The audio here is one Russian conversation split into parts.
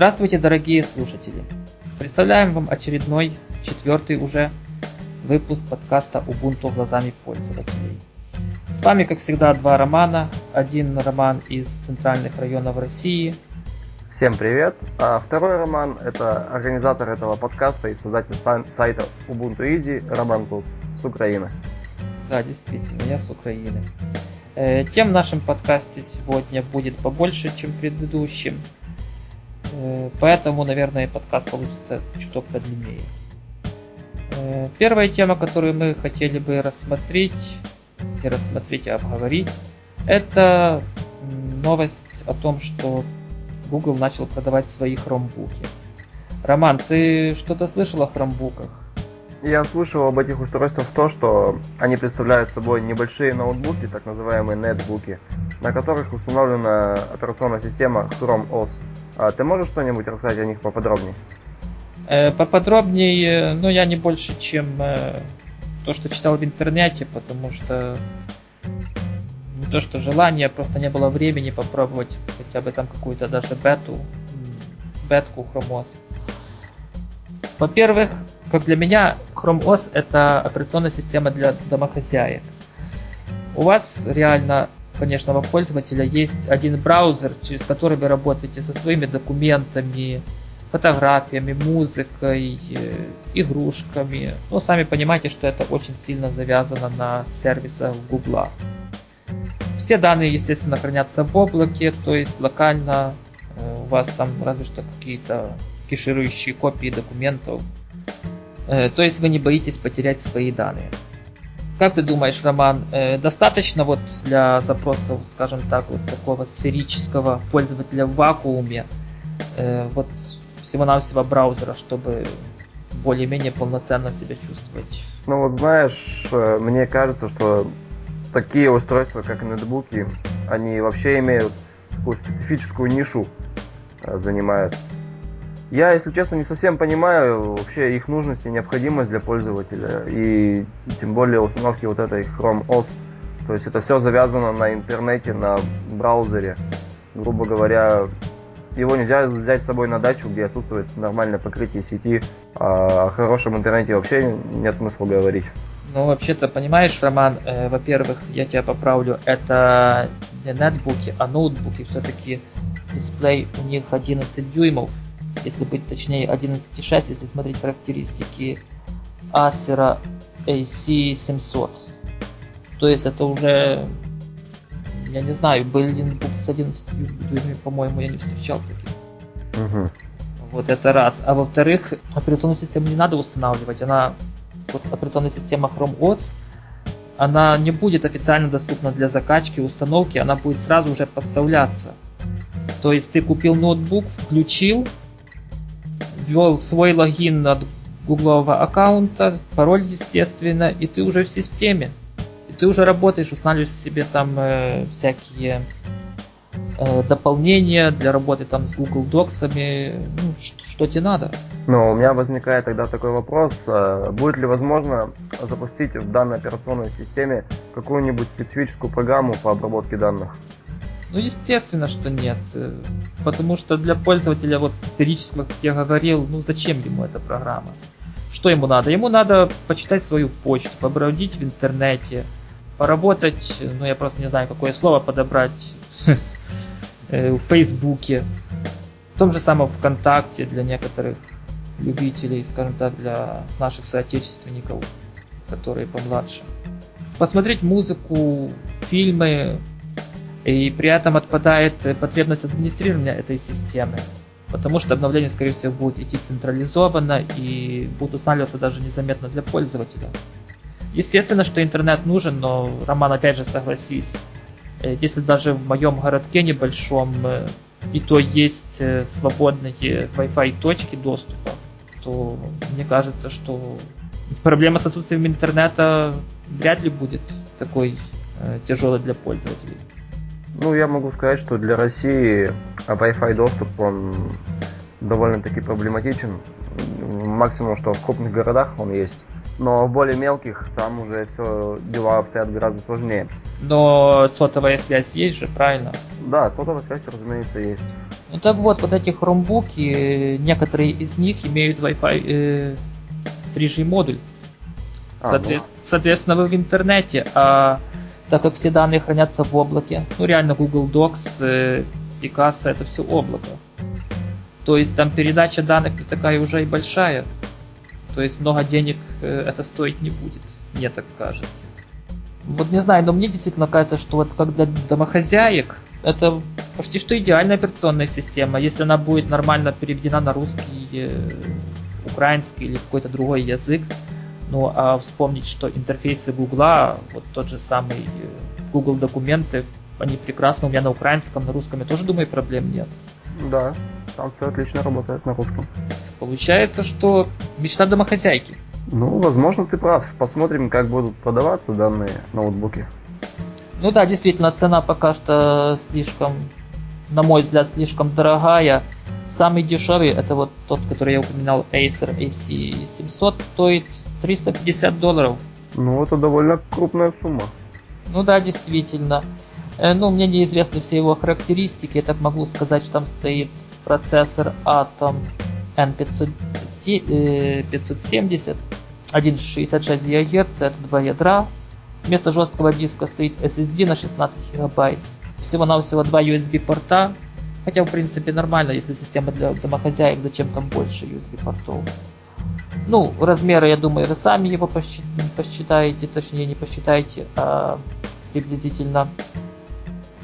Здравствуйте, дорогие слушатели! Представляем вам очередной, четвертый уже, выпуск подкаста Ubuntu глазами пользователей. С вами, как всегда, два романа. Один роман из центральных районов России. Всем привет! А второй роман – это организатор этого подкаста и создатель сайта Ubuntu Easy Роман Кулс с Украины. Да, действительно, я с Украины. Э, тем в нашем подкасте сегодня будет побольше, чем предыдущим. Э, поэтому, наверное, подкаст получится чуток подлиннее. Э, первая тема, которую мы хотели бы рассмотреть, не рассмотреть, а обговорить, это новость о том, что Google начал продавать свои хромбуки. Роман, ты что-то слышал о хромбуках? Я слышал об этих устройствах то, что они представляют собой небольшие ноутбуки, так называемые нетбуки, на которых установлена операционная система Chrome OS. А ты можешь что-нибудь рассказать о них поподробнее? Э, поподробнее, ну, я не больше, чем э, то, что читал в интернете, потому что то, что желание, просто не было времени попробовать хотя бы там какую-то даже бету, бетку Chrome OS. Во-первых, как для меня, Chrome OS это операционная система для домохозяек. У вас реально, конечно, у пользователя есть один браузер, через который вы работаете со своими документами, фотографиями, музыкой, э, игрушками. Ну, сами понимаете, что это очень сильно завязано на сервисах Google. Все данные, естественно, хранятся в облаке, то есть локально э, у вас там разве что какие-то кеширующие копии документов. Э, то есть вы не боитесь потерять свои данные. Как ты думаешь, Роман, э, достаточно вот для запросов, скажем так, вот такого сферического пользователя в вакууме, э, вот всего-навсего браузера, чтобы более-менее полноценно себя чувствовать? Ну вот знаешь, мне кажется, что такие устройства, как нетбуки, они вообще имеют такую специфическую нишу, занимают. Я, если честно, не совсем понимаю вообще их нужность и необходимость для пользователя. И тем более установки вот этой Chrome OS. То есть это все завязано на интернете, на браузере. Грубо говоря, его нельзя взять с собой на дачу, где отсутствует нормальное покрытие сети. А о хорошем интернете вообще нет смысла говорить. Ну, вообще-то, понимаешь, Роман, э, во-первых, я тебя поправлю, это не нетбуки, а ноутбуки. Все-таки дисплей у них 11 дюймов, если быть точнее 11.6, если смотреть характеристики Acer AC700. То есть это уже, я не знаю, ноутбуки с 11 дюймами, по-моему, я не встречал таких. Угу. Вот это раз. А во-вторых, операционную систему не надо устанавливать. Она, вот операционная система Chrome OS, она не будет официально доступна для закачки, установки, она будет сразу уже поставляться. То есть ты купил ноутбук, включил, ввел свой логин от гуглового аккаунта, пароль, естественно, и ты уже в системе. И ты уже работаешь, устанавливаешь себе там э, всякие э, дополнения для работы там с Google Доксами, ну, что, что тебе надо. Но у меня возникает тогда такой вопрос, э, будет ли возможно запустить в данной операционной системе какую-нибудь специфическую программу по обработке данных? Ну, естественно, что нет. Э, потому что для пользователя вот сферического, как я говорил, ну зачем ему эта программа? Что ему надо? Ему надо почитать свою почту, побродить в интернете, поработать, ну я просто не знаю, какое слово подобрать э, в Фейсбуке, в том же самом ВКонтакте для некоторых любителей, скажем так, для наших соотечественников, которые помладше. Посмотреть музыку, фильмы, и при этом отпадает потребность администрирования этой системы. Потому что обновление, скорее всего, будет идти централизованно и будут устанавливаться даже незаметно для пользователя. Естественно, что интернет нужен, но, Роман, опять же, согласись, э, если даже в моем городке небольшом э, и то есть э, свободные Wi-Fi точки доступа, то мне кажется, что проблема с отсутствием интернета вряд ли будет такой тяжелой для пользователей. Ну, я могу сказать, что для России Wi-Fi доступ, он довольно-таки проблематичен. Максимум, что в крупных городах он есть. Но в более мелких там уже все дела обстоят гораздо сложнее. Но сотовая связь есть же, правильно? Да, сотовая связь, разумеется, есть. Ну так вот, вот эти хромбуки, некоторые из них имеют Wi-Fi э, 3G модуль. А, Соответ... ну. Соответственно, вы в интернете, а так как все данные хранятся в облаке, ну реально Google Docs, э, Picasa это все облако. То есть там передача данных не такая уже и большая. То есть много денег э, это стоить не будет, мне так кажется. Вот не знаю, но мне действительно кажется, что вот как для домохозяек это почти что идеальная операционная система, если она будет нормально переведена на русский, э, украинский или какой-то другой язык. Ну а вспомнить, что интерфейсы Гугла, вот тот же самый э, Google документы, они прекрасно у меня на украинском, на русском, я тоже думаю, проблем нет. Да, там все отлично работает на русском. Получается, что мечта домохозяйки. Ну, возможно, ты прав. Посмотрим, как будут продаваться данные ноутбуки. Ну да, действительно, цена пока что слишком, на мой взгляд, слишком дорогая. Самый дешевый, это вот тот, который я упоминал, Acer AC700, стоит 350 долларов. Ну, это довольно крупная сумма. Ну да, действительно. Э, ну, мне неизвестны все его характеристики. Я так могу сказать, что там стоит процессор Atom N570, 1,66 ГГц, это два ядра. Вместо жесткого диска стоит SSD на 16 гигабайт. Всего-навсего два USB порта. Хотя, в принципе, нормально, если система для домохозяек, зачем там больше USB портов. Ну, размеры, я думаю, вы сами его посчитаете, точнее не посчитаете, а приблизительно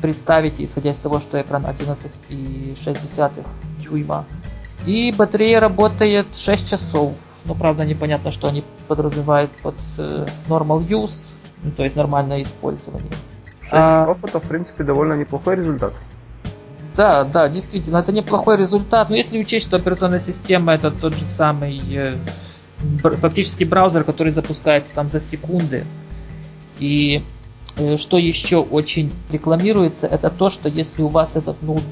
представите, исходя из того, что экран 11,6 дюйма. И батарея работает 6 часов. Но правда непонятно, что они подразумевают под э, normal use, ну, то есть нормальное использование. 6 а... часов это, в принципе, довольно неплохой результат. Да, да, действительно, это неплохой результат. Но если учесть, что операционная система это тот же самый э, фактически браузер, который запускается там за секунды. И э, что еще очень рекламируется, это то, что если у вас этот ноут,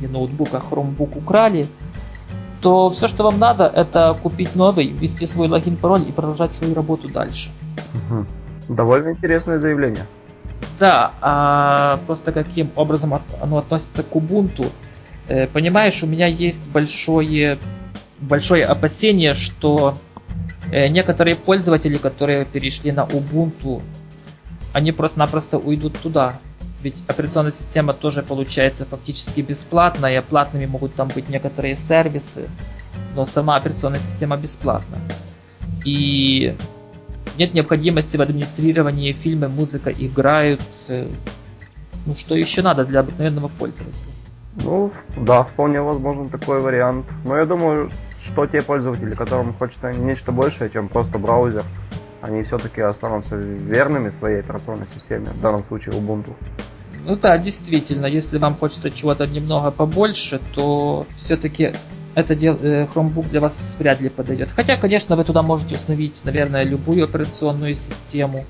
не ноутбук, а хромбук украли, то все, что вам надо, это купить новый, ввести свой логин, пароль и продолжать свою работу дальше. Угу. Довольно интересное заявление. Да, а просто каким образом оно относится к Ubuntu. Э, понимаешь, у меня есть большое, большое опасение, что э, некоторые пользователи, которые перешли на Ubuntu, они просто-напросто уйдут туда. Ведь операционная система тоже получается фактически бесплатная, платными могут там быть некоторые сервисы, но сама операционная система бесплатна. И нет необходимости в администрировании фильмы, музыка играют. Ну, что еще надо для обыкновенного пользователя? Ну, да, вполне возможен такой вариант. Но я думаю, что те пользователи, которым хочется нечто большее, чем просто браузер, они все-таки останутся верными своей операционной системе, в данном случае Ubuntu. Ну да, действительно, если вам хочется чего-то немного побольше, то все-таки это дел, э, Chromebook для вас вряд ли подойдет. Хотя, конечно, вы туда можете установить, наверное, любую операционную систему.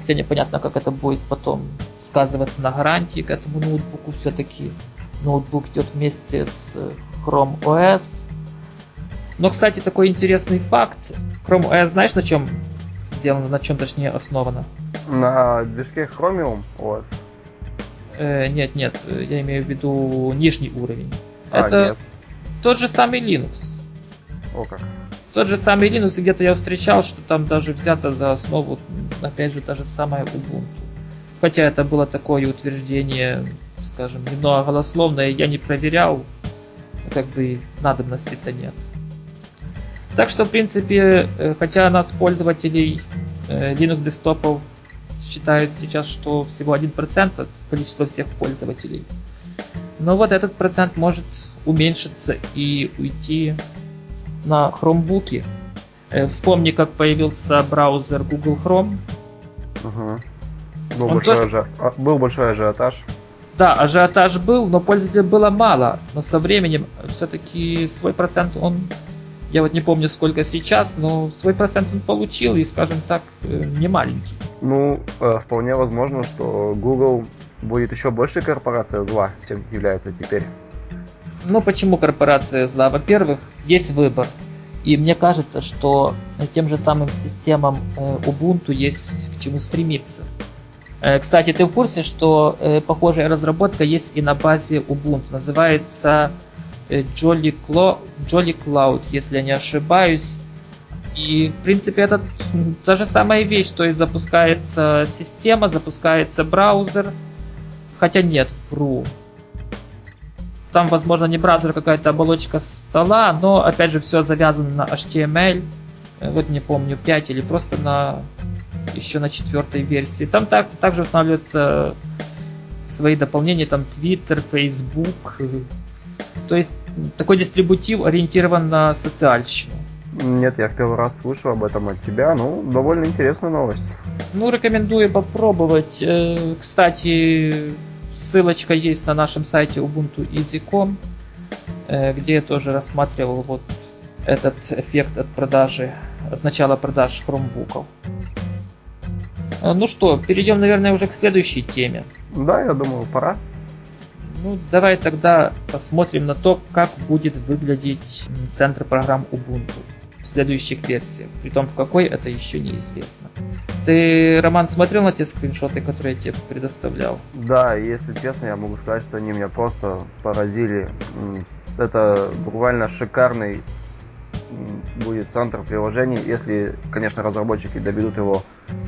Хотя непонятно, как это будет потом сказываться на гарантии к этому ноутбуку. Все-таки ноутбук идет вместе с Chrome OS. Но, кстати, такой интересный факт. Chrome OS знаешь, на чем сделано, на чем точнее основано? На движке Chromium OS. Э, нет, нет, я имею в виду нижний уровень. А, это нет. Тот же самый Linux. О как. Тот же самый Linux, где-то я встречал, что там даже взято за основу, опять же, та же самая Ubuntu. Хотя это было такое утверждение, скажем, немного голословное, я не проверял, как бы надобности-то нет. Так что, в принципе, э, хотя нас, пользователей э, Linux десктопов, считают сейчас, что всего 1% от количества всех пользователей. Но вот этот процент может уменьшиться и уйти на хромбуки. Э, вспомни, как появился браузер Google Chrome. Угу. Был, большой тоже... ажи... А, был большой ажиотаж. Да, ажиотаж был, но пользователей было мало. Но со временем все-таки свой процент он я вот не помню, сколько сейчас, но свой процент он получил, и, скажем так, э, не маленький. Ну, э, вполне возможно, что Google будет еще больше корпорация зла, чем является теперь. Ну, почему корпорация зла? Во-первых, есть выбор. И мне кажется, что тем же самым системам э, Ubuntu есть к чему стремиться. Э, кстати, ты в курсе, что э, похожая разработка есть и на базе Ubuntu? Называется Jolly, Clo- Jolly Cloud, если я не ошибаюсь. И, в принципе, это та же самая вещь, то есть запускается система, запускается браузер. Хотя нет, вру. Там, возможно, не браузер, а какая-то оболочка стола, но, опять же, все завязано на HTML. Вот не помню, 5 или просто на еще на четвертой версии. Там так, также устанавливаются свои дополнения, там Twitter, Facebook. То есть такой дистрибутив ориентирован на социальщину. Нет, я в первый раз слышу об этом от тебя. Ну, довольно интересная новость. Ну, рекомендую попробовать. Э, кстати, ссылочка есть на нашем сайте ubuntu.easy.com, э, где я тоже рассматривал вот этот эффект от продажи, от начала продаж хромбуков. Э, ну что, перейдем, наверное, уже к следующей теме. Да, я думаю, пора. Ну, давай тогда посмотрим на то, как будет выглядеть центр программ Ubuntu в следующих версиях. Притом в какой, это еще неизвестно. Ты, Роман, смотрел на те скриншоты, которые я тебе предоставлял? Да, если честно, я могу сказать, что они меня просто поразили. Это буквально шикарный будет центр приложений, если, конечно, разработчики доведут его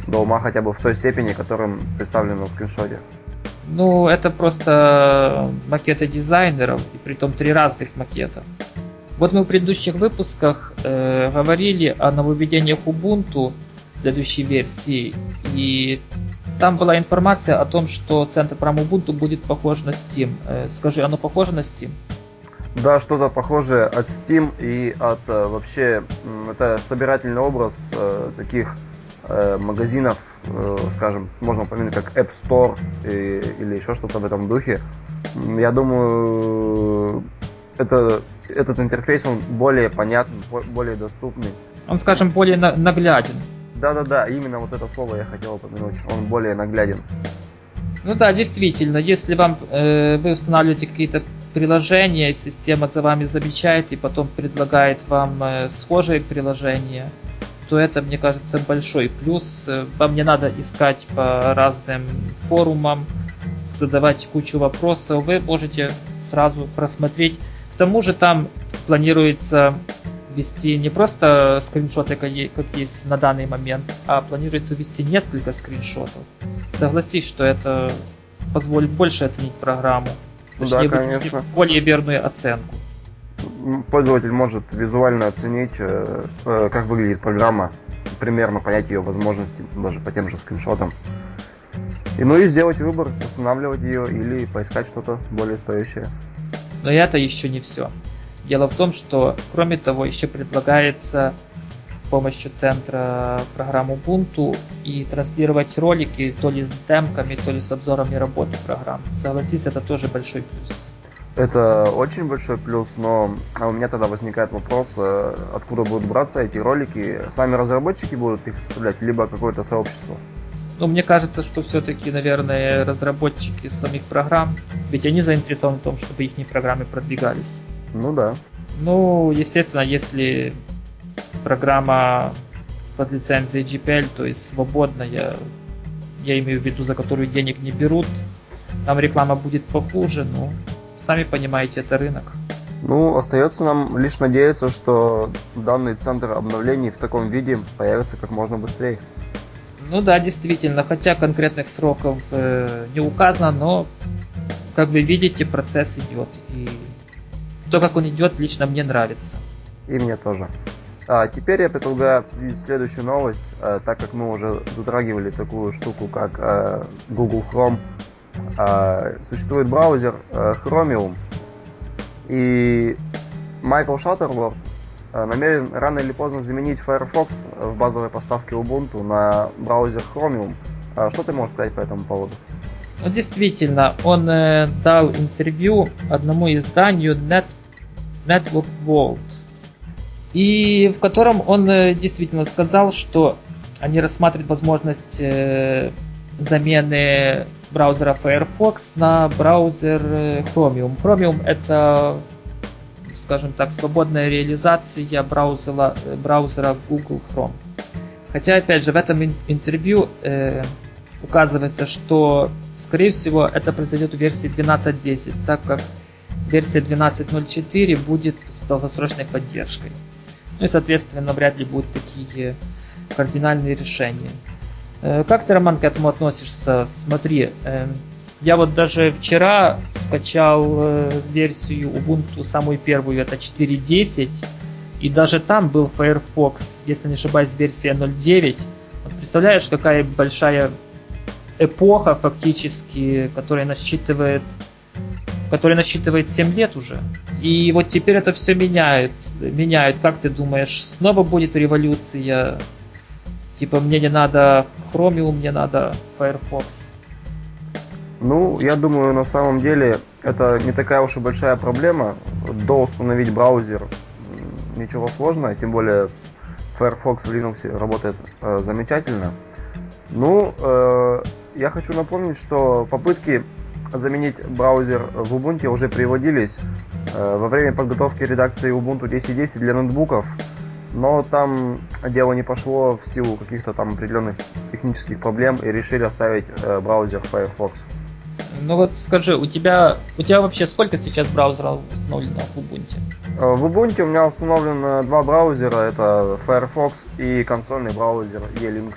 до ума хотя бы в той степени, которым представлено в скриншоте. Ну, это просто макеты дизайнеров, и при том три разных макета. Вот мы в предыдущих выпусках э, говорили о нововведениях Ubuntu следующей версии, и там была информация о том, что центр программ Ubuntu будет похож на Steam. Э, скажи, оно похоже на Steam? Да, что-то похожее от Steam и от э, вообще, это собирательный образ э, таких э, магазинов, э, скажем, можно упомянуть как App Store и, или еще что-то в этом духе. Я думаю, это, этот интерфейс, он более понятный, более доступный. Он, скажем, более на- нагляден. Да-да-да, именно вот это слово я хотел упомянуть. Он более нагляден. Ну да, действительно, если вам э, вы устанавливаете какие-то приложения, система за вами замечает и потом предлагает вам э, схожие приложения, то это, мне кажется, большой плюс. Вам не надо искать по разным форумам, задавать кучу вопросов, вы можете сразу просмотреть. К тому же там планируется вести не просто скриншоты, как есть на данный момент, а планируется ввести несколько скриншотов. Согласись, что это позволит больше оценить программу. Точнее, да, конечно. более верную оценку. Пользователь может визуально оценить, э, э, как выглядит программа, примерно понять ее возможности, даже по тем же скриншотам. И ну и сделать выбор, устанавливать ее или поискать что-то более стоящее. Но это еще не все. Дело в том, что кроме того еще предлагается помощью центра программы Ubuntu и транслировать ролики то ли с демками, то ли с обзорами работы программ. Согласись, это тоже большой плюс. Это очень большой плюс, но а у меня тогда возникает вопрос, э, откуда будут браться эти ролики. Сами разработчики будут их составлять, либо какое-то сообщество? Ну, мне кажется, что все-таки, наверное, разработчики самих программ, ведь они заинтересованы в том, чтобы их программы продвигались. Ну да. Ну, естественно, если программа под лицензией GPL, то есть свободная, я имею в виду, за которую денег не берут, там реклама будет похуже, ну, сами понимаете, это рынок. Ну, остается нам лишь надеяться, что данный центр обновлений в таком виде появится как можно быстрее. Ну да, действительно, хотя конкретных сроков э, не указано, но, как вы видите, процесс идет. И то, как он идет, лично мне нравится. И мне тоже. А теперь я предлагаю обсудить следующую новость, а, так как мы уже затрагивали такую штуку, как а, Google Chrome. А, существует браузер а, Chromium, и Майкл Шаттерворд намерен рано или поздно заменить Firefox в базовой поставке Ubuntu на браузер Chromium. А, что ты можешь сказать по этому поводу? Ну, действительно, он э, дал интервью одному изданию Net, Network World и в котором он э, действительно сказал, что они рассматривают возможность э, замены браузера Firefox на браузер э, Chromium. Chromium это, скажем так, свободная реализация браузера, браузера Google Chrome. Хотя, опять же, в этом интервью указывается, что, скорее всего, это произойдет в версии 12.10, так как версия 12.04 будет с долгосрочной поддержкой. Ну и, соответственно, вряд ли будут такие кардинальные решения. Э, как ты, Роман, к этому относишься? Смотри, эм, я вот даже вчера скачал э, версию Ubuntu, самую первую, это 4.10, и даже там был Firefox, если не ошибаюсь, версия 0.9. Вот представляешь, какая большая эпоха фактически, которая насчитывает которая насчитывает 7 лет уже. И вот теперь это все меняет. Меняют. Как ты думаешь, снова будет революция? Типа мне не надо Chromium, мне надо Firefox. Ну, я думаю, на самом деле это не такая уж и большая проблема. До установить браузер ничего сложного, тем более Firefox в Linux работает э, замечательно. Ну, э, я хочу напомнить, что попытки заменить браузер в Ubuntu уже приводились э, во время подготовки редакции Ubuntu 10.10 для ноутбуков, но там дело не пошло в силу каких-то там определенных технических проблем и решили оставить э, браузер Firefox. Ну вот скажи, у тебя у тебя вообще сколько сейчас браузеров установлено в Ubuntu? Э, в Ubuntu у меня установлено два браузера, это Firefox и консольный браузер E-Linux.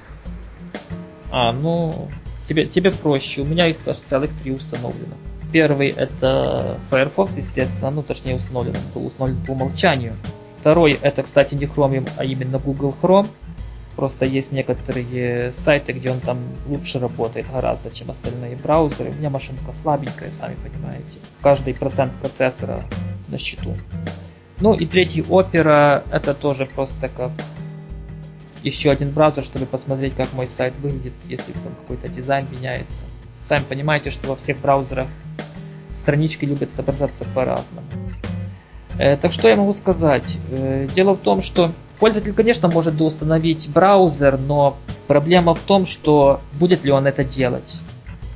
А, ну, тебе, тебе проще. У меня их, кажется, целых три установлено. Первый это Firefox, естественно, ну, точнее, установлен, был установлен по умолчанию. Второй это, кстати, не Chromium, а именно Google Chrome. Просто есть некоторые сайты, где он там лучше работает гораздо, чем остальные браузеры. У меня машинка слабенькая, сами понимаете. Каждый процент процессора на счету. Ну и третий Opera, это тоже просто как еще один браузер, чтобы посмотреть, как мой сайт выглядит, если там какой-то дизайн меняется. Сами понимаете, что во всех браузерах странички любят отображаться по-разному. Э, так что я могу сказать? Э, дело в том, что пользователь, конечно, может установить браузер, но проблема в том, что будет ли он это делать.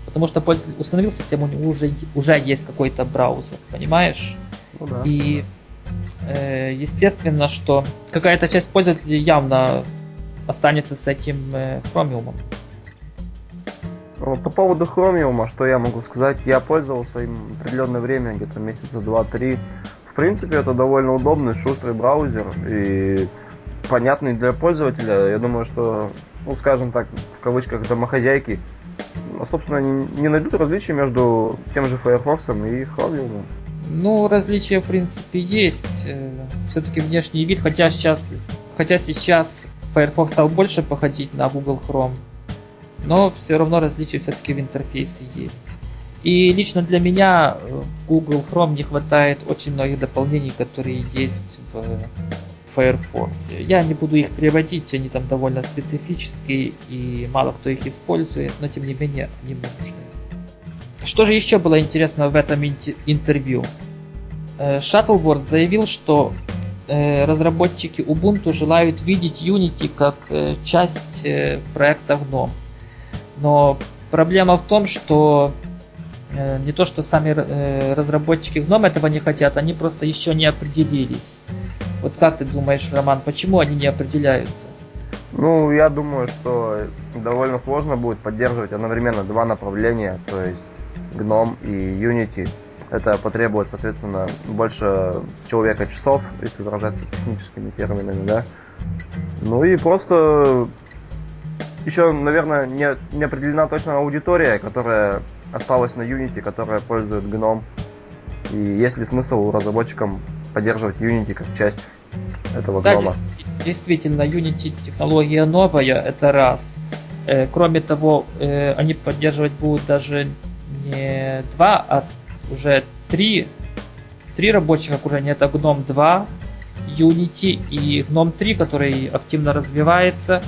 Потому что пользователь установил систему, у него уже, уже есть какой-то браузер, понимаешь? Ну, да. И э, естественно, что какая-то часть пользователей явно останется с этим э, Chromium. По поводу Chromium, что я могу сказать, я пользовался им определенное время, где-то месяца 2-3 принципе, это довольно удобный, шустрый браузер и понятный для пользователя. Я думаю, что, ну, скажем так, в кавычках домохозяйки, ну, собственно, не, найдут различий между тем же Firefox и Chromium. Ну, различия, в принципе, есть. Э, Все-таки внешний вид, хотя сейчас, хотя сейчас Firefox стал больше походить на Google Chrome, но все равно различия все-таки в интерфейсе есть. И лично для меня э, в Google Chrome не хватает очень многих дополнений, которые есть в Firefox. Я не буду их переводить, они там довольно специфические и мало кто их использует, но тем не менее они нужны. Что же еще было интересно в этом интервью? Э, Shuttleboard заявил, что э, разработчики Ubuntu желают видеть Unity как э, часть проекта GNOME. Но проблема в том, что не то, что сами разработчики GNOME этого не хотят, они просто еще не определились. Вот как ты думаешь, Роман, почему они не определяются? Ну, я думаю, что довольно сложно будет поддерживать одновременно два направления, то есть GNOME и Unity. Это потребует, соответственно, больше человека часов, если выражаться техническими терминами, да. Ну и просто еще, наверное, не, не определена точно аудитория, которая осталась на Unity, которая пользует GNOME. И есть ли смысл разработчикам поддерживать Unity как часть этого GNOME? Да, действительно, Unity технология новая, это раз. Э, кроме того, э, они поддерживать будут даже не два, а уже три, три рабочих окружения. Это GNOME 2, Unity и GNOME 3, который активно развивается,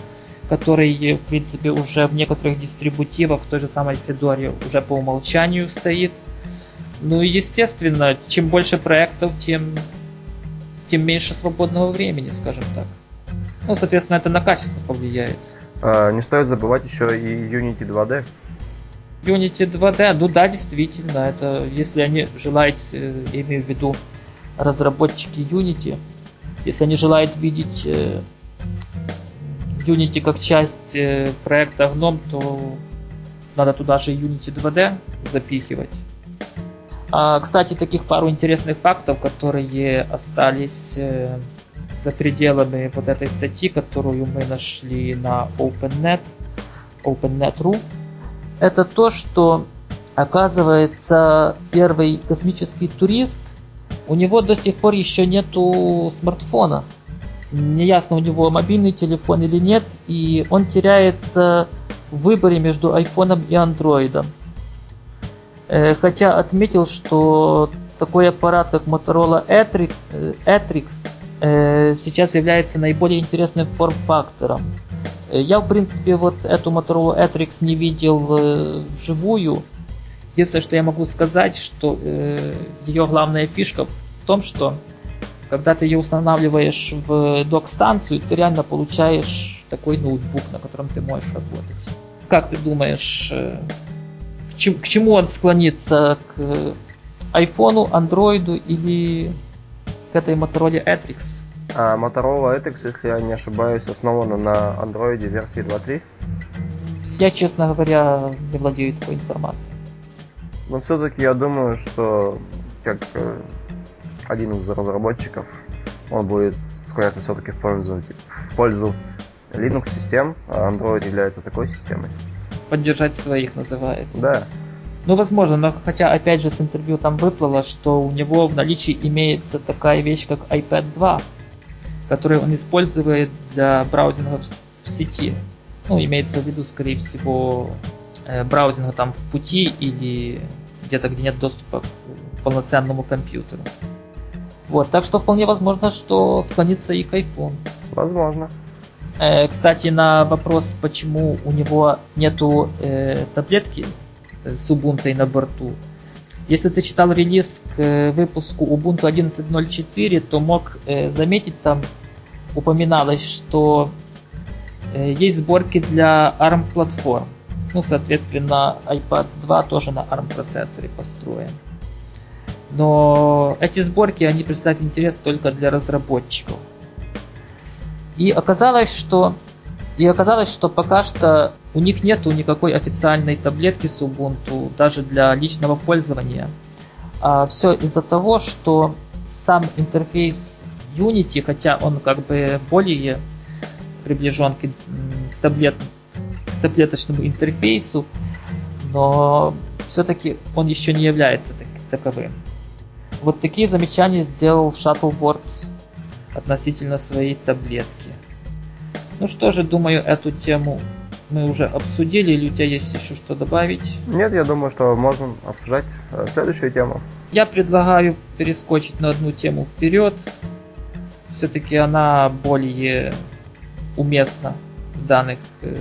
который, в принципе, уже в некоторых дистрибутивах, в той же самой Fedora уже по умолчанию стоит. Ну и, естественно, чем больше проектов, тем, тем меньше свободного времени, скажем так. Ну, соответственно, это на качество повлияет. А, не стоит забывать еще и Unity 2D. Unity 2D, ну да, действительно, это если они желают, э, я имею в виду разработчики Unity, если они желают видеть э, Unity как часть э, проекта GNOME, то надо туда же Unity 2D запихивать. А, кстати, таких пару интересных фактов, которые остались э, за пределами вот этой статьи, которую мы нашли на OpenNet, OpenNet.ru, это то, что оказывается первый космический турист, у него до сих пор еще нету смартфона. Неясно, у него мобильный телефон или нет, и он теряется в выборе между айфоном и андроидом. Э, хотя отметил, что такой аппарат, как Motorola Atrix, э, сейчас является наиболее интересным форм-фактором. Э, я, в принципе, вот эту Motorola Atrix не видел вживую. Единственное, что я могу сказать, что ее главная фишка в том, что когда ты ее устанавливаешь в док-станцию, ты реально получаешь такой ноутбук, на котором ты можешь работать. Как ты думаешь, к чему он склонится? К айфону, андроиду или к этой Motorola Atrix? А Motorola Atrix, если я не ошибаюсь, основана на андроиде версии 2.3? Я, честно говоря, не владею такой информацией. Но все-таки я думаю, что как э, один из разработчиков, он будет склоняться все-таки в пользу, в пользу Linux систем, а Android является такой системой поддержать своих называется. Да. Ну, возможно, но хотя, опять же, с интервью там выплыло, что у него в наличии имеется такая вещь, как iPad 2, которую он использует для браузинга в сети. Ну, имеется в виду, скорее всего, э, браузинга там в пути или где-то, где нет доступа к полноценному компьютеру. Вот, так что вполне возможно, что склонится и к iPhone. Возможно. Э, кстати, на вопрос, почему у него нету э, таблетки с Ubuntu на борту. Если ты читал релиз к э, выпуску Ubuntu 11.04, то мог э, заметить там упоминалось, что э, есть сборки для ARM платформ. Ну, соответственно, iPad 2 тоже на ARM процессоре построен. Но эти сборки, они представляют интерес только для разработчиков. И оказалось, что и оказалось, что пока что у них нету никакой официальной таблетки с Ubuntu, даже для личного пользования. А все из-за того, что сам интерфейс Unity, хотя он как бы более приближен к, к, таблет, к таблеточному интерфейсу, но все-таки он еще не является так, таковым. Вот такие замечания сделал Shuttleboard относительно своей таблетки. Ну что же, думаю, эту тему мы уже обсудили, или у тебя есть еще что добавить? Нет, я думаю, что можем обсуждать э, следующую тему. Я предлагаю перескочить на одну тему вперед. Все-таки она более уместна в, данных, э,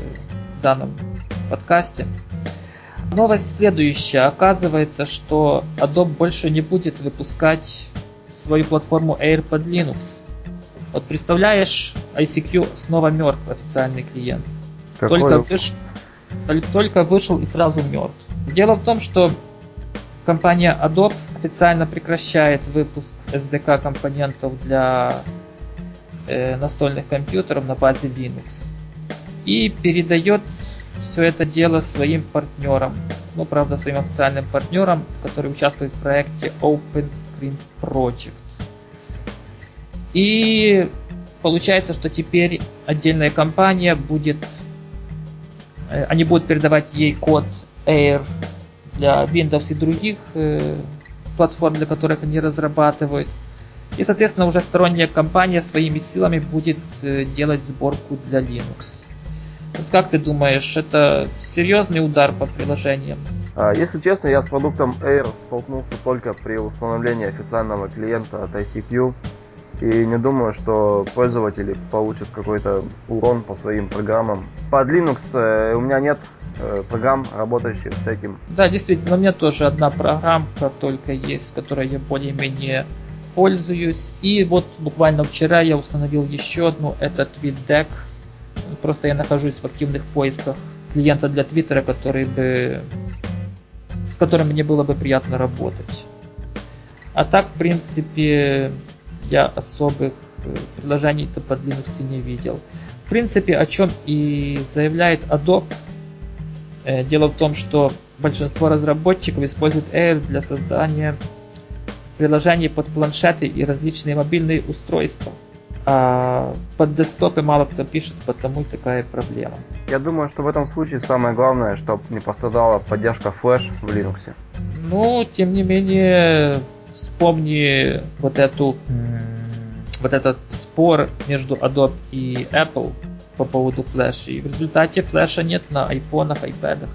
в данном подкасте. Новость следующая. Оказывается, что Adobe больше не будет выпускать свою платформу Air под Linux. Вот представляешь, ICQ снова мертв, официальный клиент. Какой? Только, выш... только вышел и сразу мертв. Дело в том, что компания Adobe официально прекращает выпуск SDK компонентов для э, настольных компьютеров на базе Linux и передает все это дело своим партнерам, ну правда своим официальным партнерам, которые участвуют в проекте Open Screen Project. И получается, что теперь отдельная компания будет... Э, они будут передавать ей код Air для Windows и других э, платформ, для которых они разрабатывают. И, соответственно, уже сторонняя компания своими силами будет э, делать сборку для Linux. Вот как ты думаешь, это серьезный удар по приложениям? А, если честно, я с продуктом Air столкнулся только при установлении официального клиента от ICQ. И не думаю, что пользователи получат какой-то урон по своим программам. Под Linux э, у меня нет э, программ, работающих с этим. Да, действительно, у меня тоже одна программка только есть, с которой я более-менее пользуюсь. И вот буквально вчера я установил еще одну, это TweetDeck. Просто я нахожусь в активных поисках клиента для Твиттера, который бы с которым мне было бы приятно работать. А так, в принципе, я особых э, предложений-то под Linux не видел. В принципе, о чем и заявляет Adobe, Э, дело в том, что большинство разработчиков используют Air для создания приложений под планшеты и различные мобильные устройства. А под десктопы мало кто пишет, потому такая проблема. Я думаю, что в этом случае самое главное, чтобы не пострадала поддержка Flash в Linux. Ну, тем не менее, вспомни вот эту вот этот спор между Adobe и Apple по поводу Flash. И в результате флеша нет на айфонах, айпэдах.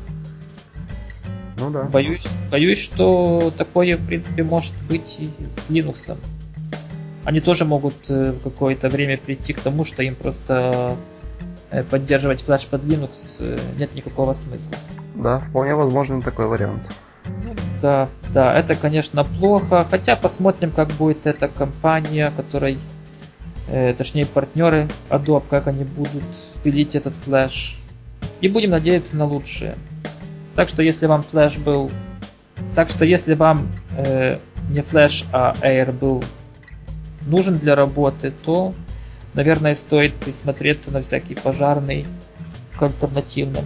Ну да. Боюсь, боюсь, что такое, в принципе, может быть и с Linux. Они тоже могут э, в какое-то время прийти к тому, что им просто э, поддерживать флеш под Linux э, нет никакого смысла. Да, вполне возможен такой вариант. Да, да, это, конечно, плохо. Хотя посмотрим, как будет эта компания, которой, э, точнее, партнеры Adobe, как они будут пилить этот флеш. И будем надеяться на лучшее. Так что если вам флеш был... Так что если вам э, не флеш, а Air был нужен для работы, то, наверное, стоит присмотреться на всякий пожарный к альтернативным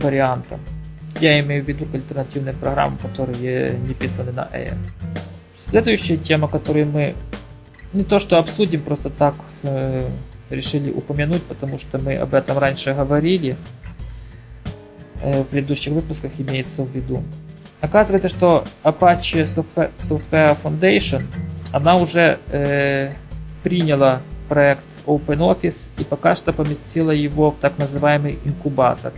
вариантам. Я имею в виду к альтернативным программам, которые не писаны на Air. Следующая тема, которую мы не то что обсудим, просто так э, решили упомянуть, потому что мы об этом раньше говорили, Э, в предыдущих выпусках имеется в виду. Оказывается, что Apache Software Foundation, она уже э, приняла проект OpenOffice и пока что поместила его в так называемый инкубатор.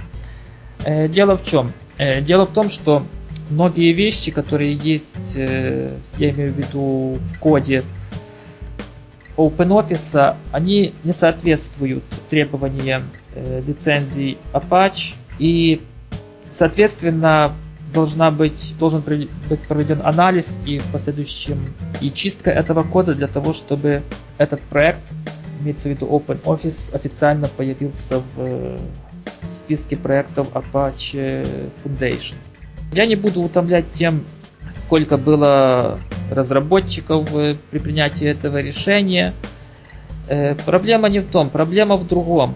Э, дело в чем? Э, дело в том, что многие вещи, которые есть, э, я имею в виду в коде OpenOffice, они не соответствуют требованиям э, лицензий Apache и Соответственно, должна быть, должен быть проведен анализ и в последующем и чистка этого кода для того, чтобы этот проект, имеется в виду OpenOffice, официально появился в списке проектов Apache Foundation. Я не буду утомлять тем, сколько было разработчиков при принятии этого решения. Э, проблема не в том, проблема в другом.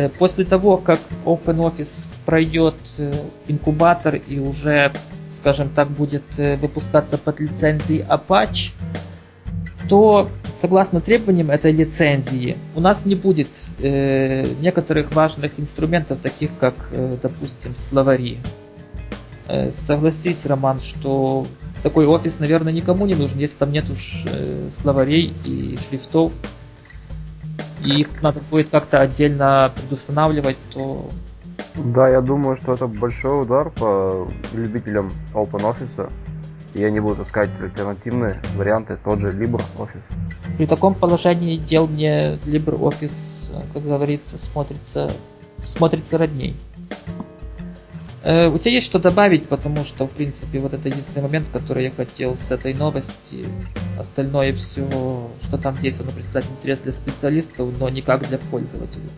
Э, после того, как OpenOffice пройдет э, инкубатор и уже, скажем так, будет э, выпускаться под лицензией Apache, то, согласно требованиям этой лицензии, у нас не будет э, некоторых важных инструментов, таких как, э, допустим, словари. Э, согласись, Роман, что такой офис, наверное, никому не нужен, если там нет уж э, словарей и шрифтов и их надо будет как-то отдельно предустанавливать, то... Да, я думаю, что это большой удар по любителям OpenOffice. И они будут искать альтернативные варианты, тот же LibreOffice. При таком положении дел мне LibreOffice, как говорится, смотрится, смотрится родней. Э, у тебя есть что добавить, потому что, в принципе, вот это единственный момент, который я хотел с этой новости. Остальное все, что там есть, оно представляет интерес для специалистов, но никак для пользователей.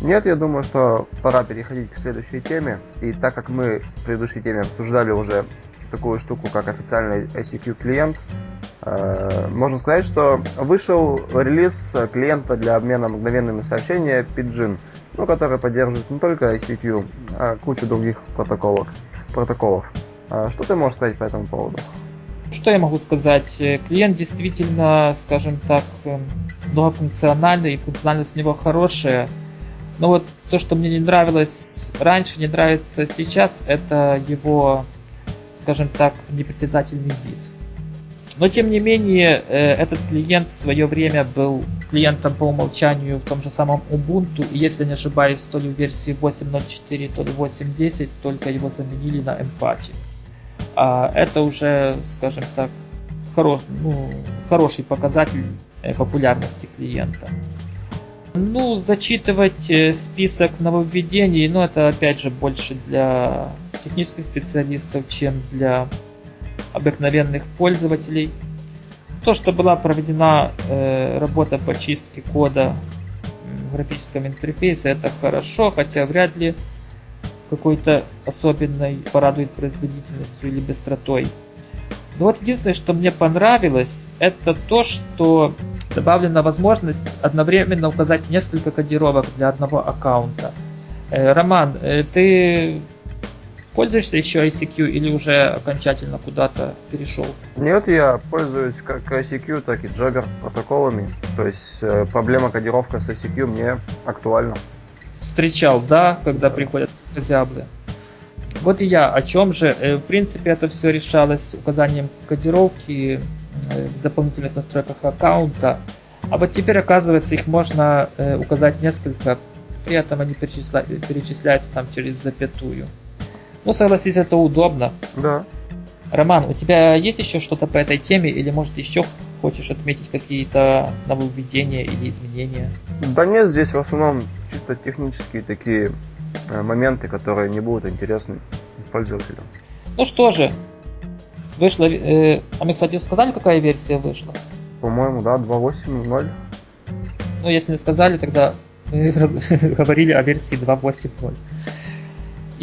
Нет, я думаю, что пора переходить к следующей теме. И так как мы в предыдущей теме обсуждали уже такую штуку, как официальный ICQ клиент, э, можно сказать, что вышел релиз клиента для обмена мгновенными сообщениями Pidgin – ну, который поддерживает не только ICQ, а кучу других протоколов. протоколов. А что ты можешь сказать по этому поводу? Что я могу сказать? Клиент действительно, скажем так, эм, многофункциональный, и функциональность у него хорошая. Но вот то, что мне не нравилось раньше, не нравится сейчас, это его, скажем так, непритязательный вид. Но тем не менее, э, этот клиент в свое время был клиентом по умолчанию в том же самом Ubuntu. И если не ошибаюсь, то ли в версии 8.04, то ли 8.10, только его заменили на Empathy. А это уже, скажем так, хорош, ну, хороший показатель э, популярности клиента. Ну, зачитывать э, список нововведений, ну, это опять же больше для технических специалистов, чем для обыкновенных пользователей. То, что была проведена э, работа по чистке кода в графическом интерфейсе, это хорошо, хотя вряд ли какой-то особенной порадует производительностью или быстротой. Но вот единственное, что мне понравилось, это то, что добавлена возможность одновременно указать несколько кодировок для одного аккаунта. Э, Роман, э, ты Пользуешься еще ICQ или уже окончательно куда-то перешел? Нет, я пользуюсь как ICQ, так и Jabber протоколами. То есть э, проблема кодировка с ICQ мне актуальна. Встречал, да, когда да. приходят зяблы. Вот и я о чем же. Э, в принципе, это все решалось указанием кодировки э, в дополнительных настройках аккаунта. А вот теперь, оказывается, их можно указать несколько, при этом они перечисля... перечисляются там через запятую. Ну, согласись, это удобно. Да. Роман, у тебя есть еще что-то по этой теме, или может еще хочешь отметить какие-то нововведения или изменения? Да нет, здесь в основном чисто технические такие э, моменты, которые не будут интересны пользователям. Ну что же, вышла... Э, а мы, кстати, сказали, какая версия вышла? По-моему, да, 2.8.0. Ну, если не сказали, тогда мы говорили о версии 2.8.0.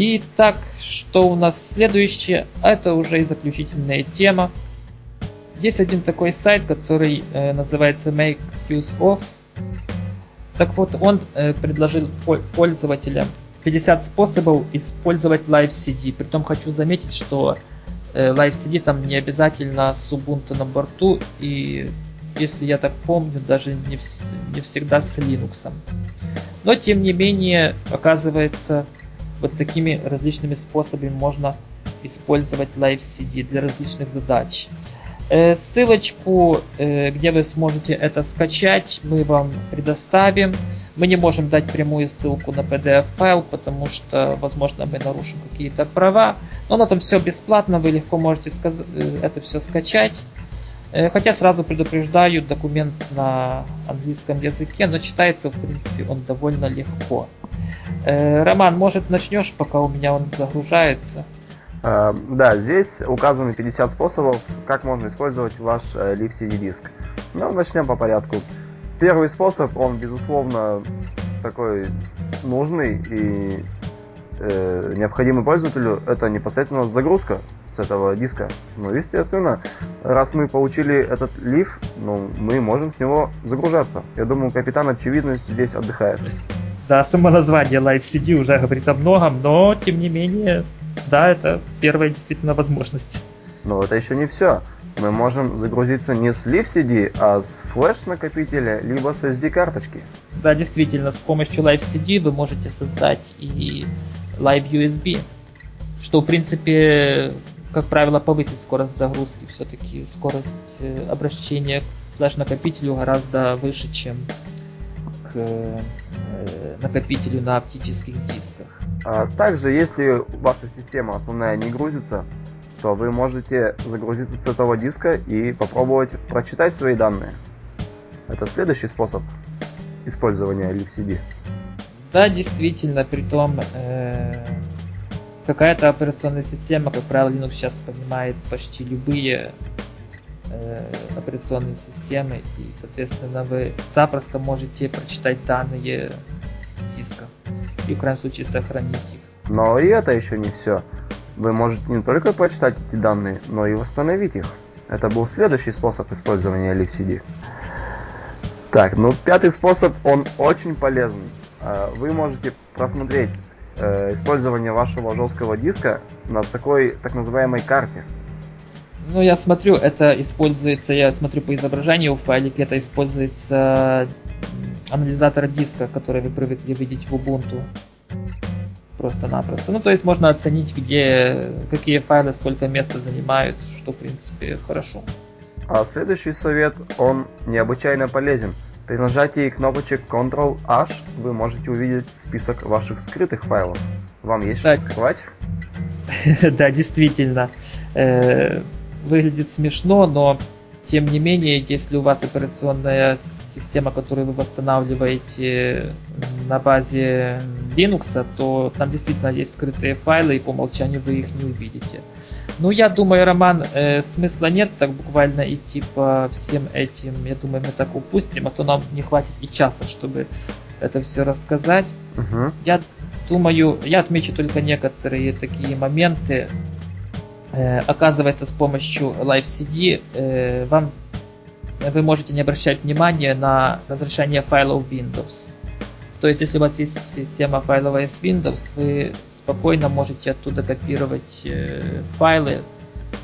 Итак, что у нас следующее? Это уже и заключительная тема. Есть один такой сайт, который э, называется Make Use of. Так вот, он э, предложил пользователям 50 способов использовать Live CD. Притом хочу заметить, что э, Live CD там не обязательно с Ubuntu на борту. И если я так помню, даже не, вс- не всегда с Linux. Но тем не менее, оказывается, вот такими различными способами можно использовать Live CD для различных задач. Э, ссылочку, э, где вы сможете это скачать, мы вам предоставим. Мы не можем дать прямую ссылку на PDF-файл, потому что, возможно, мы нарушим какие-то права. Но на этом все бесплатно, вы легко можете э, это все скачать. Хотя сразу предупреждаю, документ на английском языке, но читается, в принципе, он довольно легко. Э, Роман, может начнешь, пока у меня он загружается? Э, да, здесь указаны 50 способов, как можно использовать ваш э, Live CD диск. Ну, начнем по порядку. Первый способ, он, безусловно, такой нужный и э, необходимый пользователю, это непосредственно загрузка с этого диска. Ну, естественно, раз мы получили этот лиф, ну, мы можем с него загружаться. Я думаю, капитан очевидность здесь отдыхает. Да, само название Live CD уже говорит о многом, но тем не менее, да, это первая действительно возможность. Но это еще не все. Мы можем загрузиться не с Live CD, а с флеш-накопителя, либо с SD-карточки. Да, действительно, с помощью Live CD вы можете создать и Live USB, что, в принципе, как правило, повысит скорость загрузки. Все-таки скорость э, обращения к флеш-накопителю гораздо выше, чем к э, накопителю на оптических дисках. А также, если ваша система основная не грузится, то вы можете загрузиться с этого диска и попробовать прочитать свои данные. Это следующий способ использования LiveCD. Да, действительно, при том э, какая-то операционная система, как правило, Linux сейчас понимает почти любые э, операционной системы, и, соответственно, вы запросто можете прочитать данные с диска и, в крайнем случае, сохранить их. Но и это еще не все. Вы можете не только прочитать эти данные, но и восстановить их. Это был следующий способ использования LiveCD. Так, ну пятый способ, он очень полезен. Э, вы можете просмотреть э, использование вашего жесткого диска на такой так называемой карте. Ну, я смотрю, это используется, я смотрю по изображению в файлике, это используется анализатор диска, который вы привыкли видеть в Ubuntu. Просто-напросто. Ну, то есть можно оценить, где, какие файлы сколько места занимают, что, в принципе, хорошо. А следующий совет, он необычайно полезен. При нажатии кнопочек Ctrl-H вы можете увидеть список ваших скрытых файлов. Вам есть что скрывать? Да, действительно. Э, выглядит смешно, но тем не менее, если у вас операционная система, которую вы восстанавливаете на базе Linux, то там действительно есть скрытые файлы, и по умолчанию вы их не увидите. Ну, я думаю, Роман, э, смысла нет так буквально идти по всем этим. Я думаю, мы так упустим, а то нам не хватит и часа, чтобы это все рассказать. Угу. Я думаю, я отмечу только некоторые такие моменты, оказывается, с помощью Live CD э, вам вы можете не обращать внимания на разрешение файлов Windows. То есть, если у вас есть система файловая с Windows, вы спокойно можете оттуда копировать э, файлы,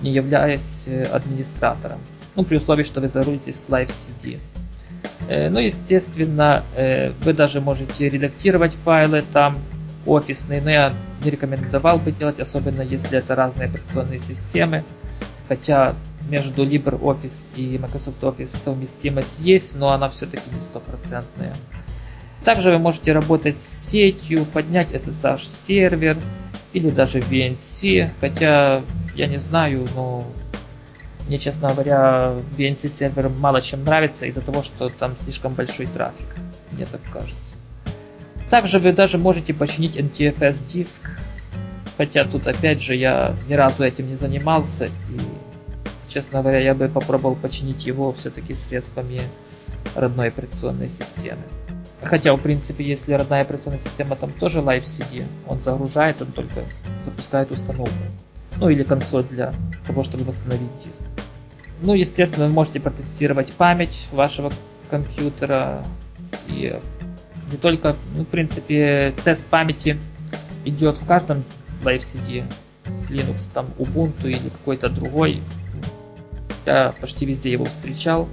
не являясь э, администратором. Ну, при условии, что вы загрузитесь с Live CD. Э, ну, естественно, вы даже можете редактировать файлы там офисные, но я не рекомендовал бы делать, особенно если это разные операционные системы. Хотя между LibreOffice и Microsoft Office совместимость есть, но она все-таки не стопроцентная. Также вы можете работать с сетью, поднять SSH сервер или даже VNC, хотя я не знаю, но мне, честно говоря, VNC сервер мало чем нравится из-за того, что там слишком большой трафик, мне так кажется. Также вы даже можете починить NTFS диск, хотя тут опять же я ни разу этим не занимался и, честно говоря, я бы попробовал починить его все-таки средствами родной операционной системы. Хотя, в принципе, если родная операционная система там тоже Live CD, он загружается, он только запускает установку. Ну или консоль для того, чтобы восстановить диск. Ну, естественно, вы можете протестировать память вашего компьютера. И не только, ну, в принципе, тест памяти идет в каждом Live CD. С Linux, там, Ubuntu или какой-то другой. Я почти везде его встречал.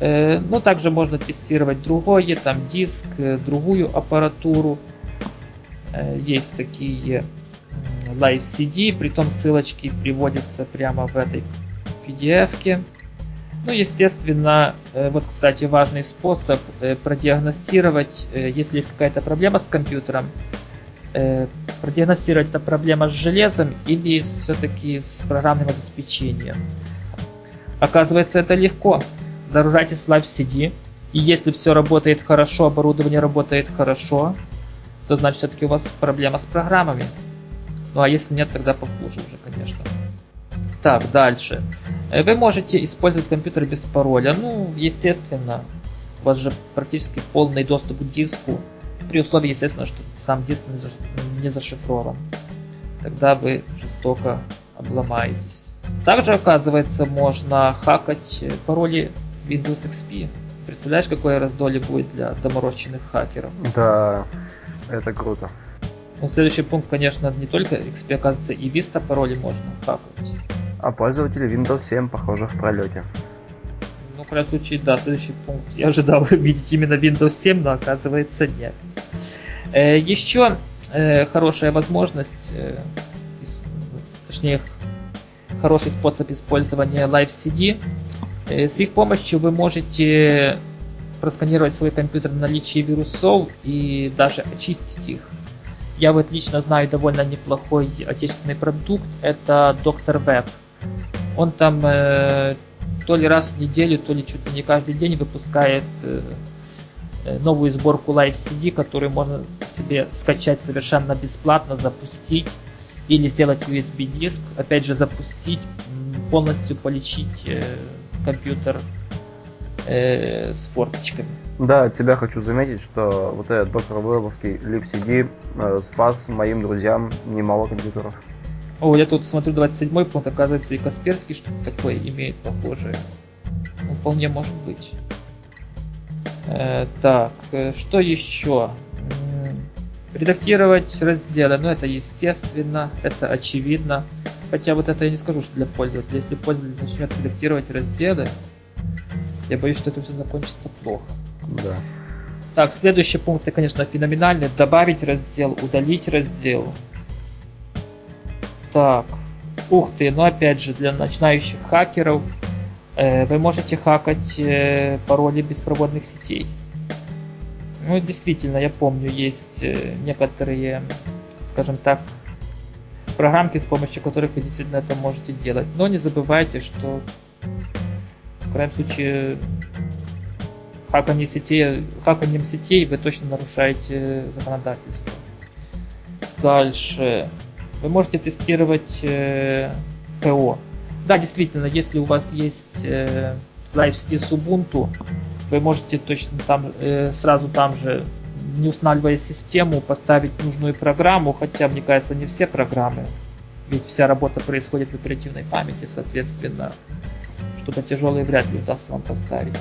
Э, но также можно тестировать другое, там диск, э, другую аппаратуру. Э, есть такие Live CD, при том ссылочки приводятся прямо в этой PDF. -ке. Ну, естественно, вот, кстати, важный способ продиагностировать, если есть какая-то проблема с компьютером, продиагностировать это проблема с железом или все-таки с программным обеспечением. Оказывается, это легко загружайтесь Live CD. И если все работает хорошо, оборудование работает хорошо, то значит все-таки у вас проблема с программами. Ну а если нет, тогда похуже уже, конечно. Так, дальше. Э, вы можете использовать компьютер без пароля. Ну, естественно, у вас же практически полный доступ к диску. При условии, естественно, что сам диск не зашифрован. Тогда вы жестоко обломаетесь. Также, оказывается, можно хакать пароли Windows XP. Представляешь, какое раздолье будет для доморощенных хакеров? Да, это круто. Ну, следующий пункт, конечно, не только XP, оказывается, и Vista пароли можно хакать. А пользователи Windows 7, похоже, в пролете. Ну, в крайнем случае, да, следующий пункт. Я ожидал увидеть именно Windows 7, но оказывается нет. Э, еще э, хорошая возможность, э, точнее, хороший способ использования Live CD с их помощью вы можете просканировать свой компьютер на наличие вирусов и даже очистить их. Я вот лично знаю довольно неплохой отечественный продукт, это Доктор Веб. Он там э, то ли раз в неделю, то ли чуть ли не каждый день выпускает э, э новую сборку Live CD, которую можно себе скачать совершенно бесплатно, запустить или сделать USB диск, опять же запустить, полностью полечить компьютер с форточками. Да, от себя хочу заметить, что вот этот доктор Вебовский LibCD э, спас моим друзьям немало компьютеров. О, я тут смотрю 27 пункт, оказывается, и Касперский что-то такое имеет похожее. Ну, вполне может быть. Э, так, э, что еще? Редактировать разделы, ну это естественно, это очевидно. Хотя вот это я не скажу, что для пользователя. Если пользователь начнет редактировать разделы, я боюсь, что это все закончится плохо. Да. Так, следующий пункт, это, конечно, феноменальный. Добавить раздел, удалить раздел. Так, ух ты, ну опять же, для начинающих хакеров э, вы можете хакать э, пароли беспроводных сетей. Ну, действительно, я помню, есть э, некоторые, скажем так, программки, с помощью которых вы действительно это можете делать. Но не забывайте, что в крайнем случае хаканием сетей, хаканием сетей вы точно нарушаете законодательство. Дальше. Вы можете тестировать э, ПО. Да, действительно, если у вас есть э, LiveCD с Ubuntu, вы можете точно там э, сразу там же не устанавливая систему, поставить нужную программу, хотя, мне кажется, не все программы, ведь вся работа происходит в оперативной памяти, соответственно, что-то тяжелое вряд ли удастся вам поставить.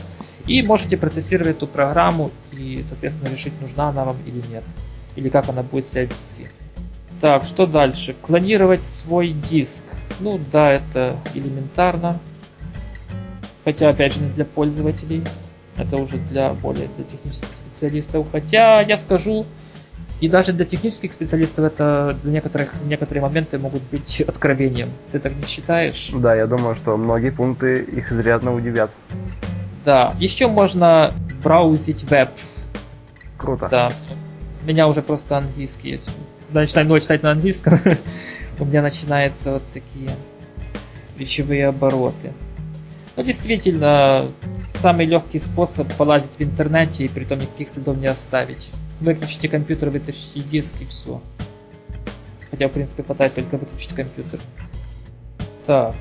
И можете протестировать эту программу и, соответственно, решить, нужна она вам или нет. Или как она будет себя вести. Так, что дальше? Клонировать свой диск. Ну да, это элементарно. Хотя, опять же, не для пользователей. Это уже для более для технических специалистов. Хотя я скажу, и даже для технических специалистов это для некоторых некоторые моменты могут быть откровением. Ты так не считаешь? Да, я думаю, что многие пункты их изрядно удивят. Да. Еще можно браузить веб. Круто. Да. У меня уже просто английский. Начинаю много читать на английском. У меня начинаются вот такие речевые обороты. Ну, действительно, самый легкий способ полазить в интернете и при том никаких следов не оставить. Выключите компьютер, вытащите диск и все. Хотя, в принципе, хватает только выключить компьютер. Так,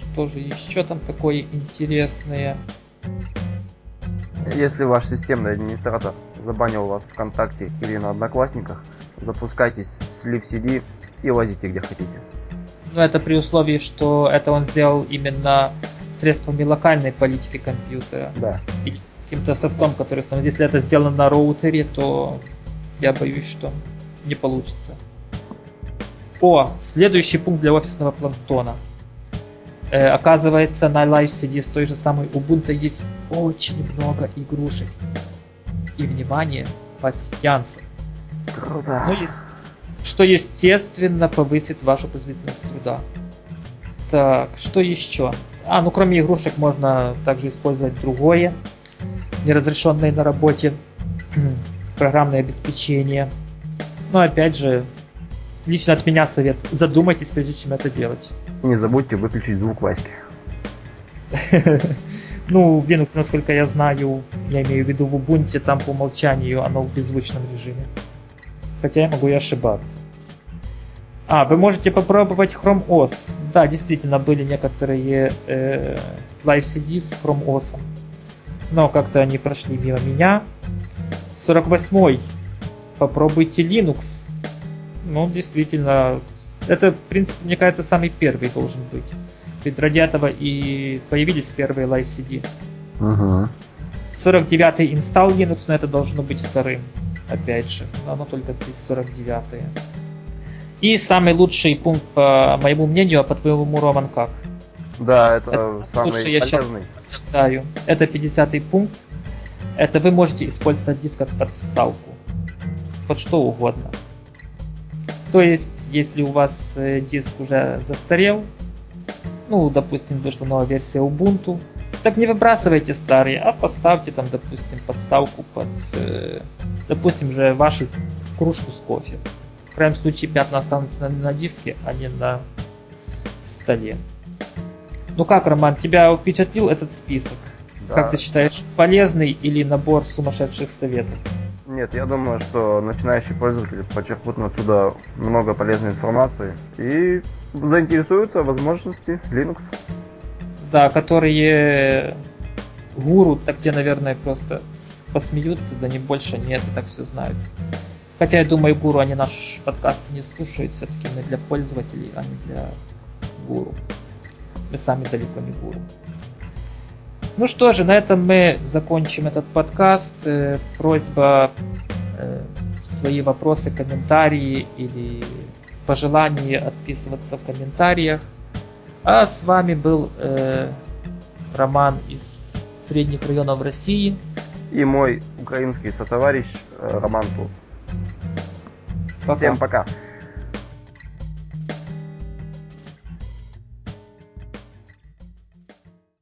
что же еще там такое интересное? Если ваш системный администратор забанил вас ВКонтакте или на Одноклассниках, запускайтесь с LiveCD и лазите где хотите. Ну, это при условии, что это он сделал именно средствами локальной политики компьютера. Да. Или каким-то софтом, который установлен. Если это сделано на роутере, то я боюсь, что не получится. О, следующий пункт для офисного планктона. Э, оказывается, на LiveCD с той же самой Ubuntu есть очень много игрушек. И, внимание, пассиансов. Круто. Ну, что, естественно, повысит вашу производительность труда. Так, что еще? А, ну кроме игрушек можно также использовать другое, неразрешенное на работе, программное обеспечение. Но опять же, лично от меня совет, задумайтесь, прежде чем это делать. Не забудьте выключить звук Васьки. Ну, Linux, насколько я знаю, я имею в виду в Ubuntu, там по умолчанию оно в беззвучном режиме. Хотя я могу и ошибаться. А, вы можете попробовать Chrome OS. Да, действительно, были некоторые э, Live CD с Chrome OS. Но как-то они прошли мимо меня. 48-й. Попробуйте Linux. Ну, действительно, это, в принципе, мне кажется, самый первый должен быть. Ведь ради этого и появились первые Live CD. Угу. 49-й install Linux, но это должно быть вторым. Опять же, но оно только здесь 49-е. И самый лучший пункт, по моему мнению, а по твоему, Роман, как? Да, это, Это самый я щас- полезный. Читаю. Это 50-й пункт. Это вы можете использовать диск как подставку. Под что угодно. То есть, если у вас э, диск уже застарел, ну, допустим, вышла новая версия Ubuntu, так не выбрасывайте старый, а поставьте там, допустим, подставку под, э, допустим, же вашу кружку с кофе. В крайнем случае пятна останутся на, на диске, а не на столе. Ну как, Роман, тебя впечатлил этот список? Да. Как ты считаешь, полезный или набор сумасшедших советов? Нет, я думаю, что начинающие пользователи почерпнут отсюда много полезной информации и заинтересуются возможности Linux. Да, которые гуру, так те, наверное, просто посмеются, да не больше, нет, и так все знают. Хотя я думаю, гуру, они наш подкаст не слушают, все-таки мы для пользователей, а не для гуру. Мы сами далеко не гуру. Ну что же, на этом мы закончим этот подкаст. Э, Просьба э, свои вопросы, комментарии или пожелания отписываться в комментариях. А с вами был э, Роман из средних районов России. И мой украинский сотоварищ э, Роман Туз. Всем пока.